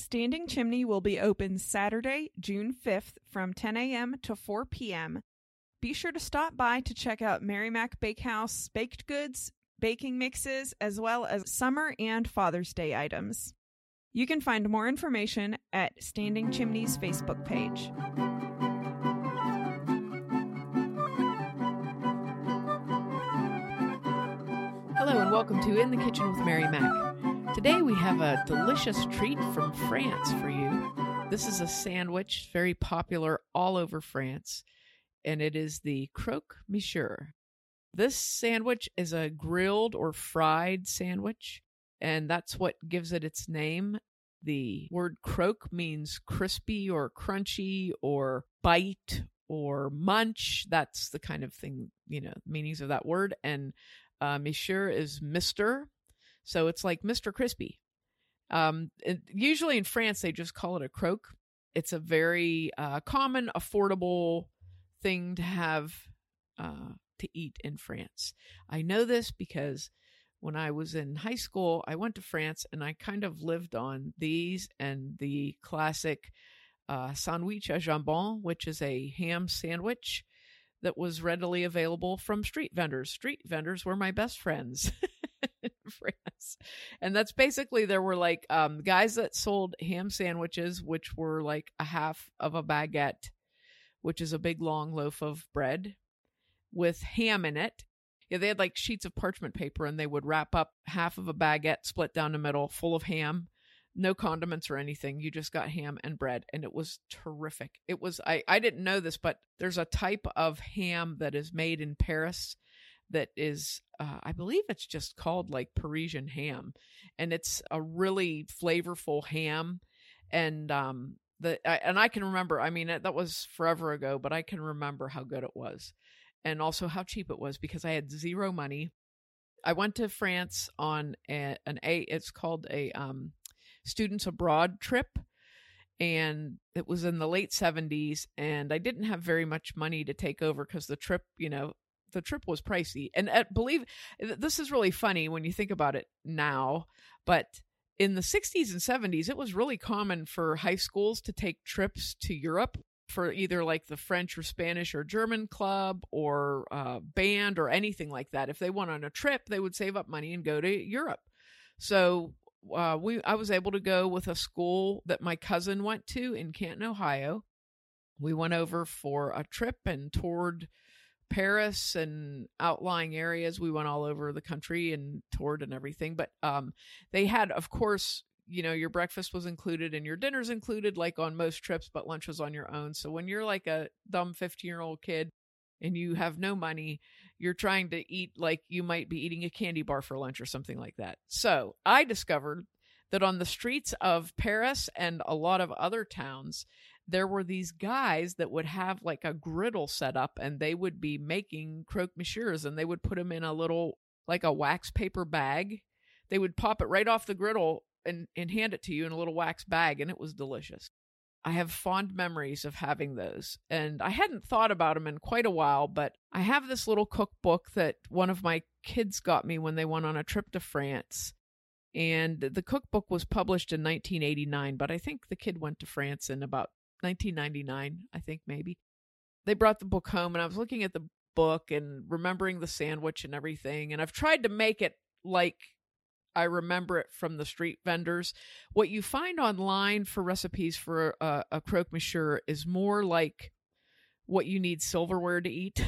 Standing Chimney will be open Saturday, June 5th from 10 a.m. to 4 p.m. Be sure to stop by to check out Mary Mac Bakehouse baked goods, baking mixes, as well as summer and Father's Day items. You can find more information at Standing Chimney's Facebook page. Hello and welcome to In the Kitchen with Mary Mac. Today we have a delicious treat from France for you. This is a sandwich very popular all over France, and it is the croque monsieur. This sandwich is a grilled or fried sandwich, and that's what gives it its name. The word croque means crispy or crunchy or bite or munch. That's the kind of thing, you know, meanings of that word. And uh, Monsieur is Mister, so it's like Mister Crispy. Um, usually in France they just call it a croque. It's a very uh, common, affordable thing to have uh, to eat in France. I know this because when I was in high school, I went to France and I kind of lived on these and the classic uh, sandwich à jambon, which is a ham sandwich that was readily available from street vendors. Street vendors were my best friends France. And that's basically there were like um, guys that sold ham sandwiches, which were like a half of a baguette, which is a big long loaf of bread with ham in it. Yeah, they had like sheets of parchment paper and they would wrap up half of a baguette split down the middle full of ham no condiments or anything. You just got ham and bread, and it was terrific. It was I I didn't know this, but there's a type of ham that is made in Paris that is uh, I believe it's just called like Parisian ham, and it's a really flavorful ham, and um the I, and I can remember. I mean that was forever ago, but I can remember how good it was, and also how cheap it was because I had zero money. I went to France on a, an a. It's called a um students abroad trip and it was in the late 70s and i didn't have very much money to take over because the trip you know the trip was pricey. And at, believe this is really funny when you think about it now but in the 60s and 70s it was really common for high schools to take trips to europe for either like the french or spanish or german club or uh, band or anything like that. If they went on a trip they would save up money and go to europe. So uh, we I was able to go with a school that my cousin went to in Canton, Ohio. We went over for a trip and toured Paris and outlying areas. We went all over the country and toured and everything. But um, they had, of course, you know, your breakfast was included and your dinner's included, like on most trips, but lunch was on your own. So when you're like a dumb 15 year old kid and you have no money, you're trying to eat like you might be eating a candy bar for lunch or something like that. So I discovered that on the streets of Paris and a lot of other towns, there were these guys that would have like a griddle set up and they would be making croque monsieurs and they would put them in a little, like a wax paper bag. They would pop it right off the griddle and, and hand it to you in a little wax bag and it was delicious. I have fond memories of having those. And I hadn't thought about them in quite a while, but I have this little cookbook that one of my kids got me when they went on a trip to France. And the cookbook was published in 1989, but I think the kid went to France in about 1999, I think maybe. They brought the book home, and I was looking at the book and remembering the sandwich and everything. And I've tried to make it like I remember it from the street vendors. What you find online for recipes for a, a croque monsieur is more like what you need silverware to eat,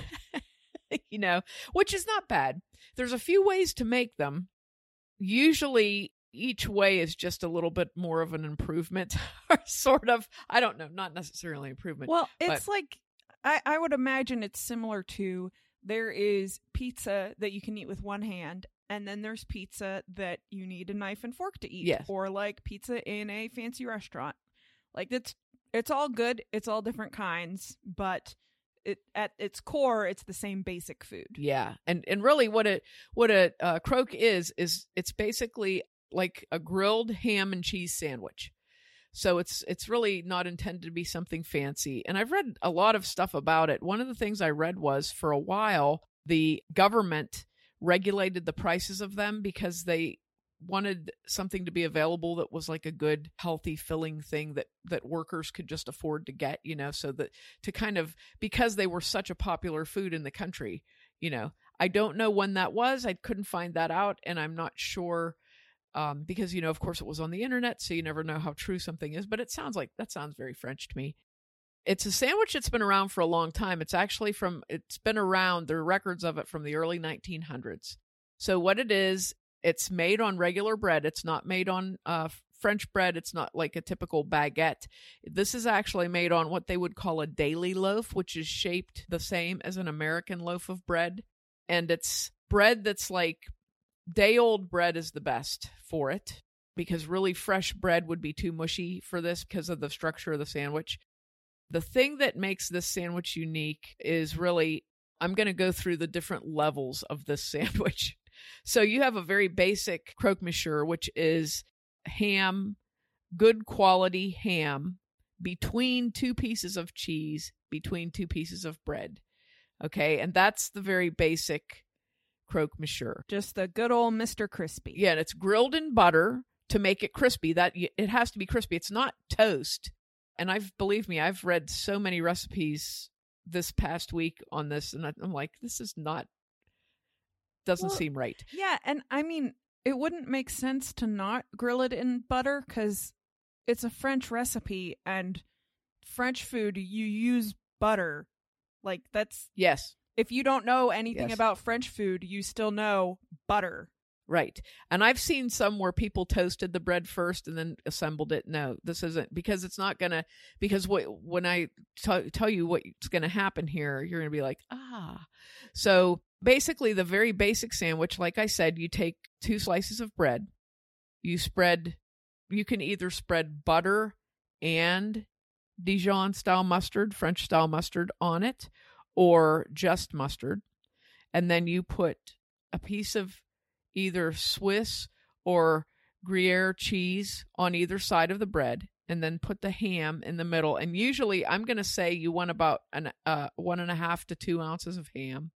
you know, which is not bad. There's a few ways to make them. Usually, each way is just a little bit more of an improvement, or sort of. I don't know, not necessarily improvement. Well, it's but, like I, I would imagine it's similar to there is pizza that you can eat with one hand and then there's pizza that you need a knife and fork to eat yes. or like pizza in a fancy restaurant like it's it's all good it's all different kinds but it at its core it's the same basic food yeah and and really what a what a uh, croque is is it's basically like a grilled ham and cheese sandwich so it's it's really not intended to be something fancy and i've read a lot of stuff about it one of the things i read was for a while the government regulated the prices of them because they wanted something to be available that was like a good, healthy, filling thing that that workers could just afford to get. You know, so that to kind of because they were such a popular food in the country. You know, I don't know when that was. I couldn't find that out, and I'm not sure um, because you know, of course, it was on the internet, so you never know how true something is. But it sounds like that sounds very French to me. It's a sandwich that's been around for a long time. It's actually from it's been around. There are records of it from the early 1900s. So what it is, it's made on regular bread. It's not made on uh, French bread. It's not like a typical baguette. This is actually made on what they would call a daily loaf, which is shaped the same as an American loaf of bread. And it's bread that's like day old bread is the best for it because really fresh bread would be too mushy for this because of the structure of the sandwich. The thing that makes this sandwich unique is really, I'm going to go through the different levels of this sandwich. So you have a very basic croque monsieur, which is ham, good quality ham between two pieces of cheese, between two pieces of bread. Okay. And that's the very basic croque monsieur. Just the good old Mr. Crispy. Yeah. And it's grilled in butter to make it crispy. That it has to be crispy. It's not toast. And I've, believe me, I've read so many recipes this past week on this. And I'm like, this is not, doesn't Well, seem right. Yeah, and I mean, it wouldn't make sense to not grill it in butter because it's a French recipe, and French food you use butter. Like that's Yes. If you don't know anything Yes. about French food, you still know butter. Right. And I've seen some where people toasted the bread first and then assembled it. No, this isn't because it's not going to, because what, when I t- tell you what's going to happen here, you're going to be like, ah. So basically, the very basic sandwich, like I said, you take two slices of bread, you spread, you can either spread butter and Dijon style mustard, French style mustard on it, or just mustard. And then you put a piece of either Swiss or Gruyere cheese on either side of the bread, and then put the ham in the middle. And usually, I'm going to say you want about an uh, one and a half to two ounces of ham.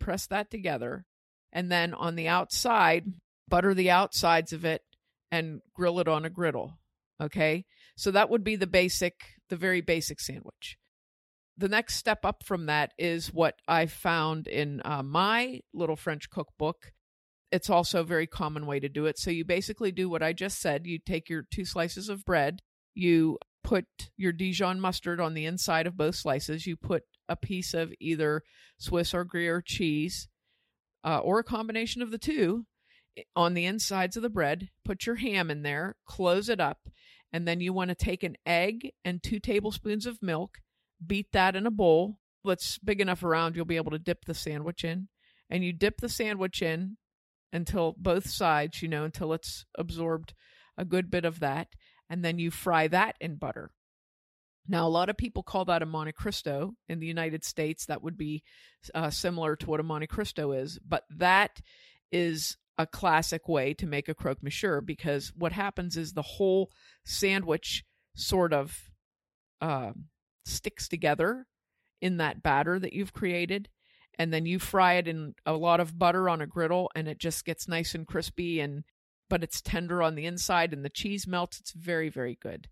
Press that together, and then on the outside, butter the outsides of it and grill it on a griddle. Okay, so that would be the basic, the very basic sandwich. The next step up from that is what I found in uh, my little French cookbook it's also a very common way to do it. So you basically do what I just said. You take your two slices of bread, you put your Dijon mustard on the inside of both slices, you put a piece of either Swiss or Gruyere cheese, uh, or a combination of the two on the insides of the bread, put your ham in there, close it up, and then you want to take an egg and two tablespoons of milk, beat that in a bowl that's big enough around you'll be able to dip the sandwich in. And you dip the sandwich in until both sides, you know, until it's absorbed a good bit of that. And then you fry that in butter. Now, a lot of people call that a Monte Cristo in the United States. That would be uh, similar to what a Monte Cristo is, but that is a classic way to make a croque monsieur because what happens is the whole sandwich sort of uh, sticks together in that batter that you've created and then you fry it in a lot of butter on a griddle and it just gets nice and crispy and but it's tender on the inside and the cheese melts. It's very very good.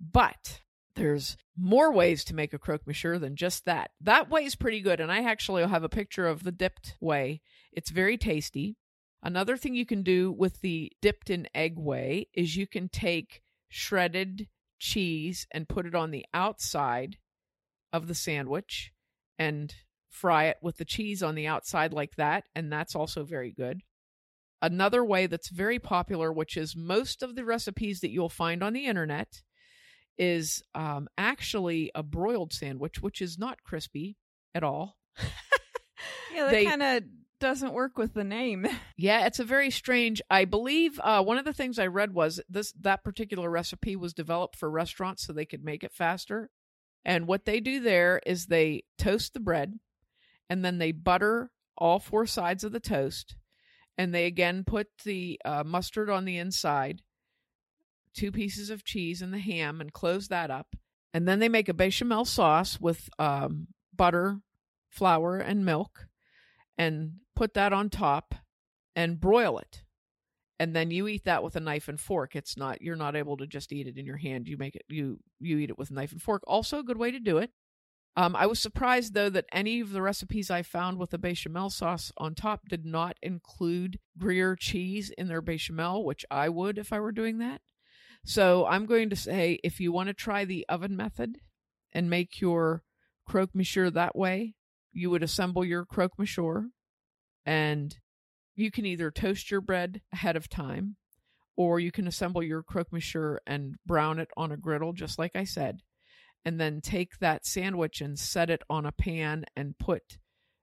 But there's more ways to make a croque monsieur than just that. That way is pretty good and i actually have a picture of the dipped way. It's very tasty. Another thing you can do with the dipped in egg way is you can take shredded cheese and put it on the outside of the sandwich and fry it with the cheese on the outside like that, and that's also very good. Another way that's very popular, which is most of the recipes that you'll find on the internet, is um, actually a broiled sandwich, which is not crispy at all. Yeah, that They- kind of doesn't work with the name. Yeah, it's a very strange. I believe uh, one of the things I read was this that particular recipe was developed for restaurants so they could make it faster. And what they do there is they toast the bread, and then they butter all four sides of the toast, and they again put the uh, mustard on the inside, two pieces of cheese and the ham, and close that up. And then they make a bechamel sauce with um, butter, flour, and milk, and put that on top and broil it. and then you eat that with a knife and fork. It's not you're not able to just eat it in your hand. You make it you you eat it with a knife and fork. Also a good way to do it. Um, I was surprised though that any of the recipes I found with the bechamel sauce on top did not include Gruyere cheese in their bechamel, which I would if I were doing that. So I'm going to say if you want to try the oven method and make your croque monsieur that way, you would assemble your croque monsieur and you can either toast your bread ahead of time or you can assemble your croque monsieur and brown it on a griddle, just like I said and then take that sandwich and set it on a pan and put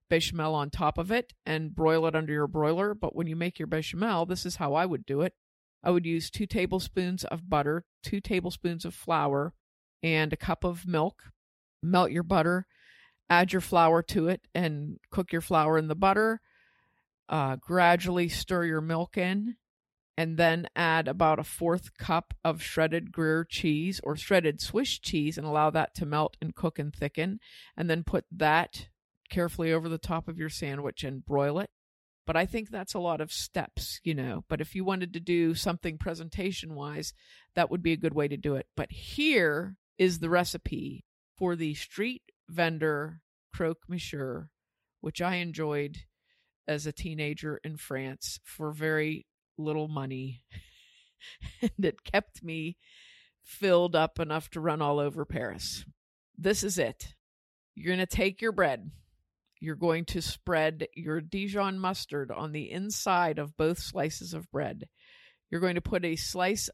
bechamel on top of it and broil it under your broiler. But when you make your bechamel, this is how I would do it. I would use two tablespoons of butter, two tablespoons of flour, and a cup of milk. Melt your butter, add your flour to it, and cook your flour in the butter. Uh, gradually stir your milk in and then add about a fourth cup of shredded Gruyere cheese or shredded Swiss cheese and allow that to melt and cook and thicken. And then put that carefully over the top of your sandwich and broil it. But I think that's a lot of steps, you know. But if you wanted to do something presentation wise, that would be a good way to do it. But here is the recipe for the street vendor croque monsieur, which I enjoyed as a teenager in France for very little money and it kept me filled up enough to run all over Paris. This is it. You're going to take your bread. You're going to spread your Dijon mustard on the inside of both slices of bread. You're going to put a slice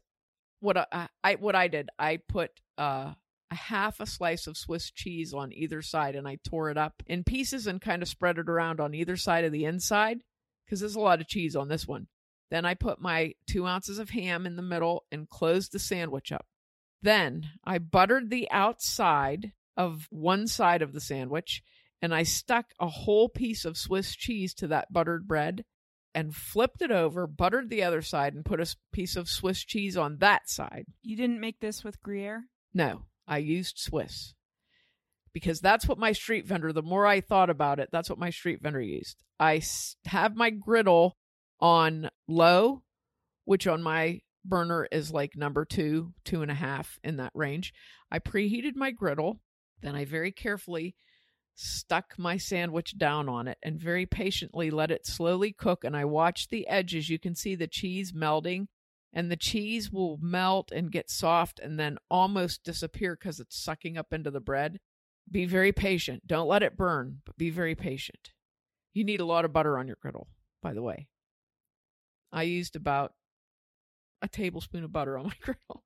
what I, I what I did, I put uh, a half a slice of Swiss cheese on either side and I tore it up in pieces and kind of spread it around on either side of the inside because there's a lot of cheese on this one. Then I put my two ounces of ham in the middle and closed the sandwich up. Then I buttered the outside of one side of the sandwich and I stuck a whole piece of Swiss cheese to that buttered bread and flipped it over, buttered the other side, and put a piece of Swiss cheese on that side. You didn't make this with Gruyere? No, I used Swiss because that's what my street vendor, the more I thought about it, that's what my street vendor used. I have my griddle on low, which on my burner is like number two, two and a half in that range. I preheated my griddle. Then I very carefully stuck my sandwich down on it and very patiently let it slowly cook. And I watched the edges. You can see the cheese melting, and the cheese will melt and get soft and then almost disappear because it's sucking up into the bread. Be very patient. Don't let it burn, but be very patient. You need a lot of butter on your griddle, by the way. I used about a tablespoon of butter on my griddle.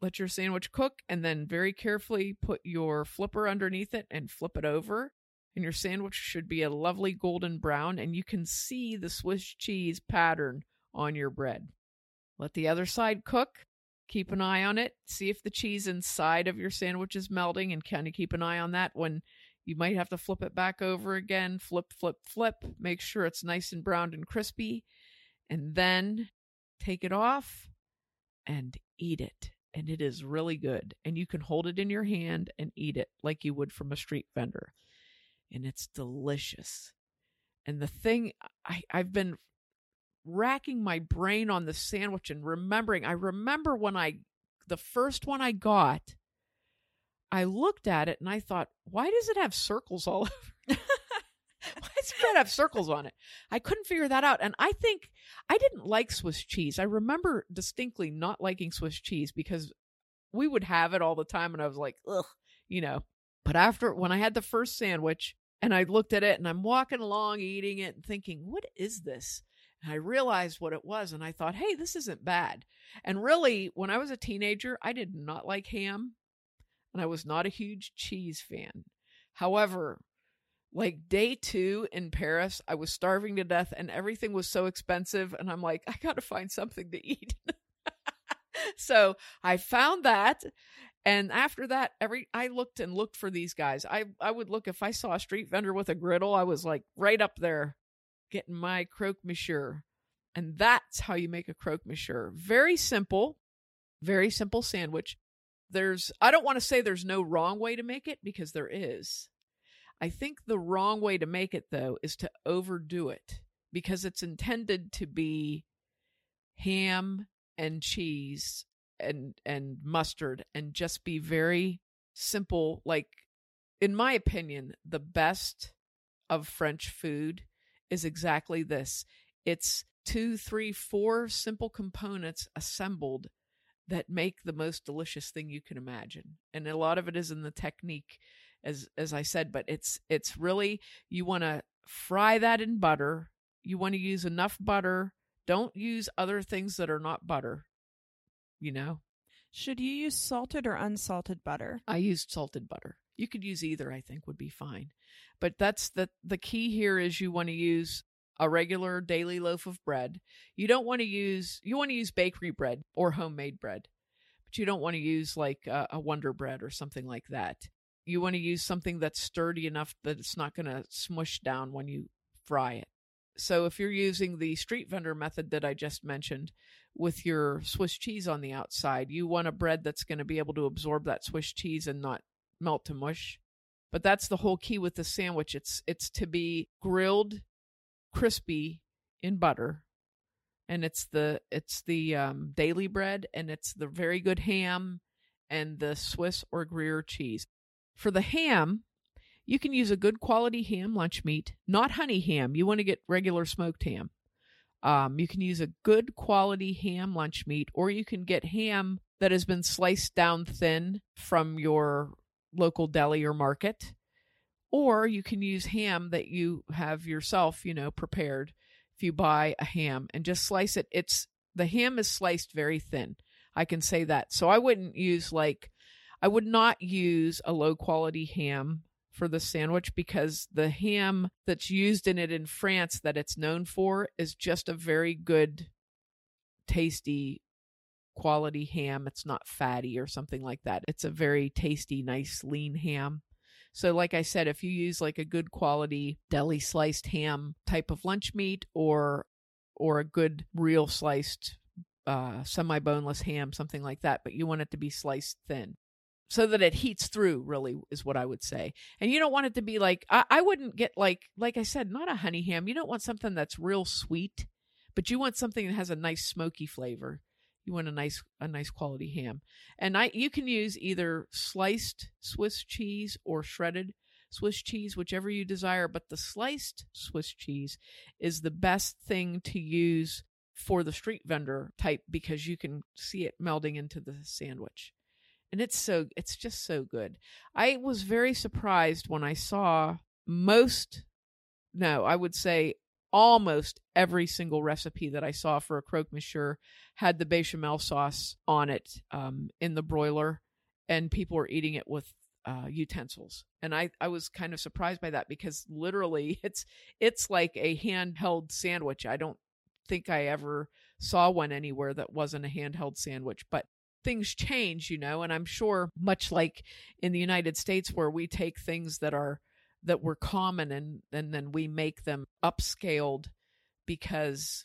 Let your sandwich cook and then very carefully put your flipper underneath it and flip it over. And your sandwich should be a lovely golden brown, and you can see the Swiss cheese pattern on your bread. Let the other side cook. Keep an eye on it. See if the cheese inside of your sandwich is melting, and kind of keep an eye on that when you might have to flip it back over again, flip, flip, flip, make sure it's nice and browned and crispy, and then take it off and eat it. And it is really good. And you can hold it in your hand and eat it like you would from a street vendor. And it's delicious. And the thing I, I've been racking my brain on the sandwich and remembering, I remember when I, the first one I got, I looked at it and I thought, why does it have circles all over? why does bread have circles on it? I couldn't figure that out. And I think I didn't like Swiss cheese. I remember distinctly not liking Swiss cheese because we would have it all the time and I was like, ugh, you know. But after when I had the first sandwich and I looked at it and I'm walking along eating it and thinking, what is this? And I realized what it was and I thought, hey, this isn't bad. And really, when I was a teenager, I did not like ham and I was not a huge cheese fan. However, like day two in Paris, I was starving to death and everything was so expensive. And I'm like, I got to find something to eat. so I found that. And after that, every I looked and looked for these guys. I, I would look if I saw a street vendor with a griddle, I was like right up there getting my croque monsieur. And that's how you make a croque monsieur. Very simple, very simple sandwich there's I don't want to say there's no wrong way to make it because there is. I think the wrong way to make it though is to overdo it because it's intended to be ham and cheese and and mustard and just be very simple like in my opinion the best of french food is exactly this. It's two three four simple components assembled that make the most delicious thing you can imagine. And a lot of it is in the technique as as i said but it's it's really you want to fry that in butter. You want to use enough butter. Don't use other things that are not butter you know? Should you use salted or unsalted butter? I used salted butter. You could use either, I think would be fine. But that's the the key here is you want to use a regular daily loaf of bread. You don't want to use you want to use bakery bread or homemade bread. But you don't want to use like a, a Wonder Bread or something like that. You want to use something that's sturdy enough that it's not going to smush down when you fry it. So if you're using the street vendor method that I just mentioned with your Swiss cheese on the outside, you want a bread that's going to be able to absorb that Swiss cheese and not melt to mush. But that's the whole key with the sandwich. It's it's to be grilled crispy in butter. And it's the it's the um, daily bread and it's the very good ham and the Swiss or Gruyere cheese. For the ham, you can use a good quality ham lunch meat, not honey ham. You want to get regular smoked ham. Um, you can use a good quality ham lunch meat, or you can get ham that has been sliced down thin from your local deli or market. Or you can use ham that you have yourself, you know, prepared. If you buy a ham and just slice it, it's the ham is sliced very thin. I can say that. So I wouldn't use like, I would not use a low quality ham for the sandwich because the ham that's used in it in France that it's known for is just a very good, tasty quality ham. It's not fatty or something like that. It's a very tasty, nice, lean ham. So, like I said, if you use like a good quality deli sliced ham type of lunch meat or or a good real sliced uh, semi boneless ham, something like that, but you want it to be sliced thin so that it heats through really is what i would say and you don't want it to be like I, I, wouldn't get like like i said not a honey ham you don't want something that's real sweet but you want something that has a nice smoky flavor you want a nice a nice quality ham and i you can use either sliced swiss cheese or shredded swiss cheese whichever you desire but the sliced swiss cheese is the best thing to use for the street vendor type because you can see it melding into the sandwich and it's so it's just so good. I was very surprised when I saw most no, I would say almost every single recipe that I saw for a croque monsieur had the bechamel sauce on it um, in the broiler, and people were eating it with uh, utensils. And I, I was kind of surprised by that because literally it's it's like a handheld sandwich. I don't think I ever saw one anywhere that wasn't a handheld sandwich, but things change, you know, and I'm sure much like in the United States where we take things that are that were common and and then we make them upscaled because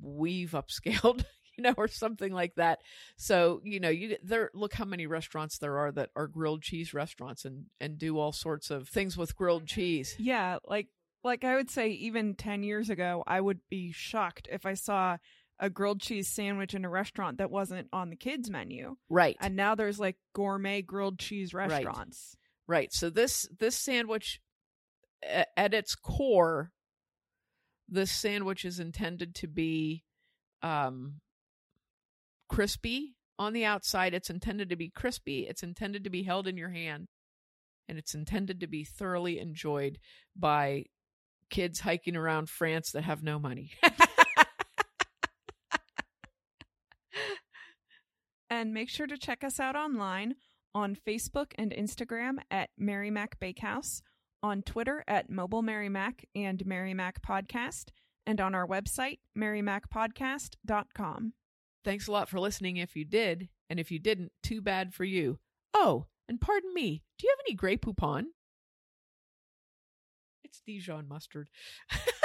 we've upscaled you know or something like that so you know you there look how many restaurants there are that are grilled cheese restaurants and and do all sorts of things with grilled cheese Yeah, like like I would say even 10 years ago I would be shocked if I saw a grilled cheese sandwich in a restaurant that wasn't on the kids menu. right And now there's like gourmet grilled cheese restaurants. Right. So this this sandwich at its core this sandwich is intended to be um crispy on the outside. It's intended to be crispy. It's intended to be held in your hand and it's intended to be thoroughly enjoyed by kids hiking around France that have no money. And make sure to check us out online on Facebook and Instagram at Mary Mac Bakehouse, on Twitter at Mobile Mary Mac and Mary Mac Podcast, and on our website, marymacpodcast.com. Thanks a lot for listening if you did, and if you didn't, too bad for you. Oh, and pardon me, do you have any Grey Poupon? It's Dijon mustard.